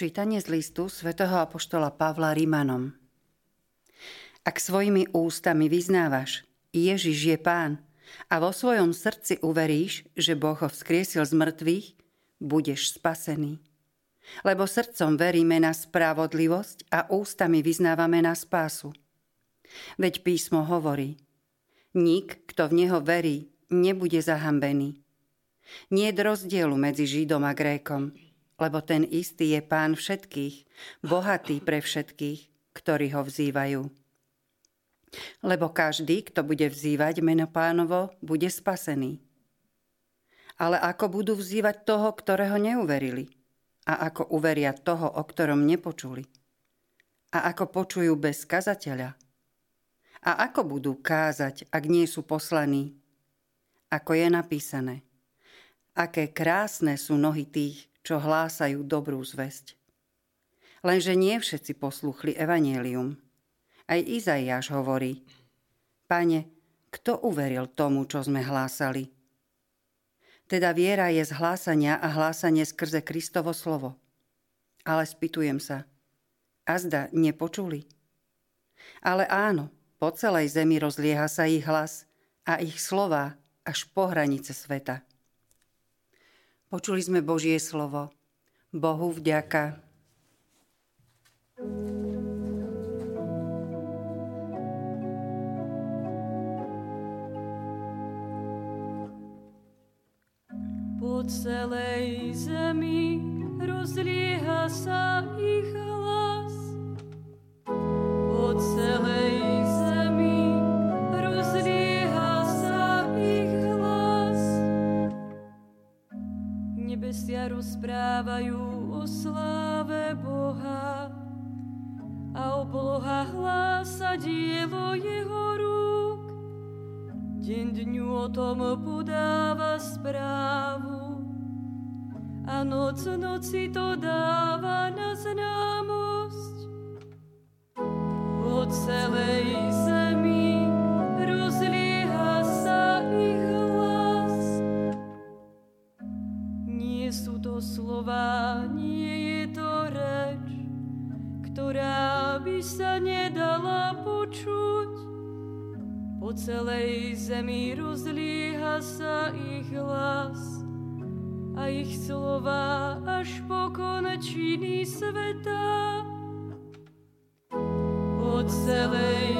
Čítanie z listu svätého Apoštola Pavla Rímanom. Ak svojimi ústami vyznávaš, Ježiš je pán, a vo svojom srdci uveríš, že Boh ho vzkriesil z mŕtvych, budeš spasený. Lebo srdcom veríme na spravodlivosť a ústami vyznávame na spásu. Veď písmo hovorí, nik, kto v neho verí, nebude zahambený. Nie je rozdielu medzi Židom a Grékom, lebo ten istý je pán všetkých, bohatý pre všetkých, ktorí ho vzývajú. Lebo každý, kto bude vzývať meno pánovo, bude spasený. Ale ako budú vzývať toho, ktorého neuverili? A ako uveria toho, o ktorom nepočuli? A ako počujú bez kazateľa? A ako budú kázať, ak nie sú poslaní? Ako je napísané. Aké krásne sú nohy tých, čo hlásajú dobrú zväzť. Lenže nie všetci posluchli evanielium. Aj Izaiáš hovorí, Pane, kto uveril tomu, čo sme hlásali? Teda viera je z hlásania a hlásanie skrze Kristovo slovo. Ale spýtujem sa, azda nepočuli? Ale áno, po celej zemi rozlieha sa ich hlas a ich slova až po hranice sveta. Počuli sme Božie slovo. Bohu vďaka. Po celej zemi rozlieha sa ich nebesia rozprávajú o sláve Boha a obloha hlása dielo jeho rúk. Deň dňu o tom podáva správu a noc noci to dáva na známosť. Po celej zemi slova, nie je to reč, ktorá by sa nedala počuť. Po celej zemi rozlieha sa ich hlas a ich slova až po konečiny sveta. Po celej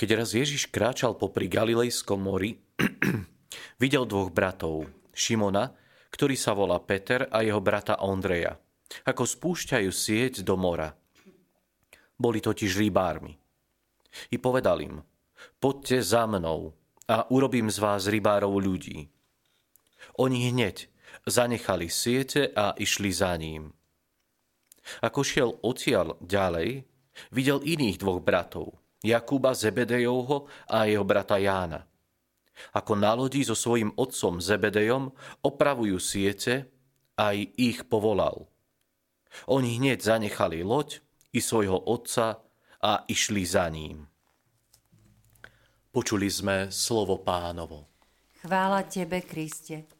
Keď raz Ježiš kráčal popri Galilejskom mori, videl dvoch bratov, Šimona, ktorý sa volá Peter a jeho brata Ondreja, ako spúšťajú sieť do mora. Boli totiž rybármi. I povedal im, poďte za mnou a urobím z vás rybárov ľudí. Oni hneď zanechali siete a išli za ním. Ako šiel odtiaľ ďalej, videl iných dvoch bratov, Jakuba Zebedejovho a jeho brata Jána. Ako na lodi so svojím otcom Zebedejom opravujú siete, aj ich povolal. Oni hneď zanechali loď i svojho otca a išli za ním. Počuli sme slovo pánovo. Chvála Tebe, Kriste.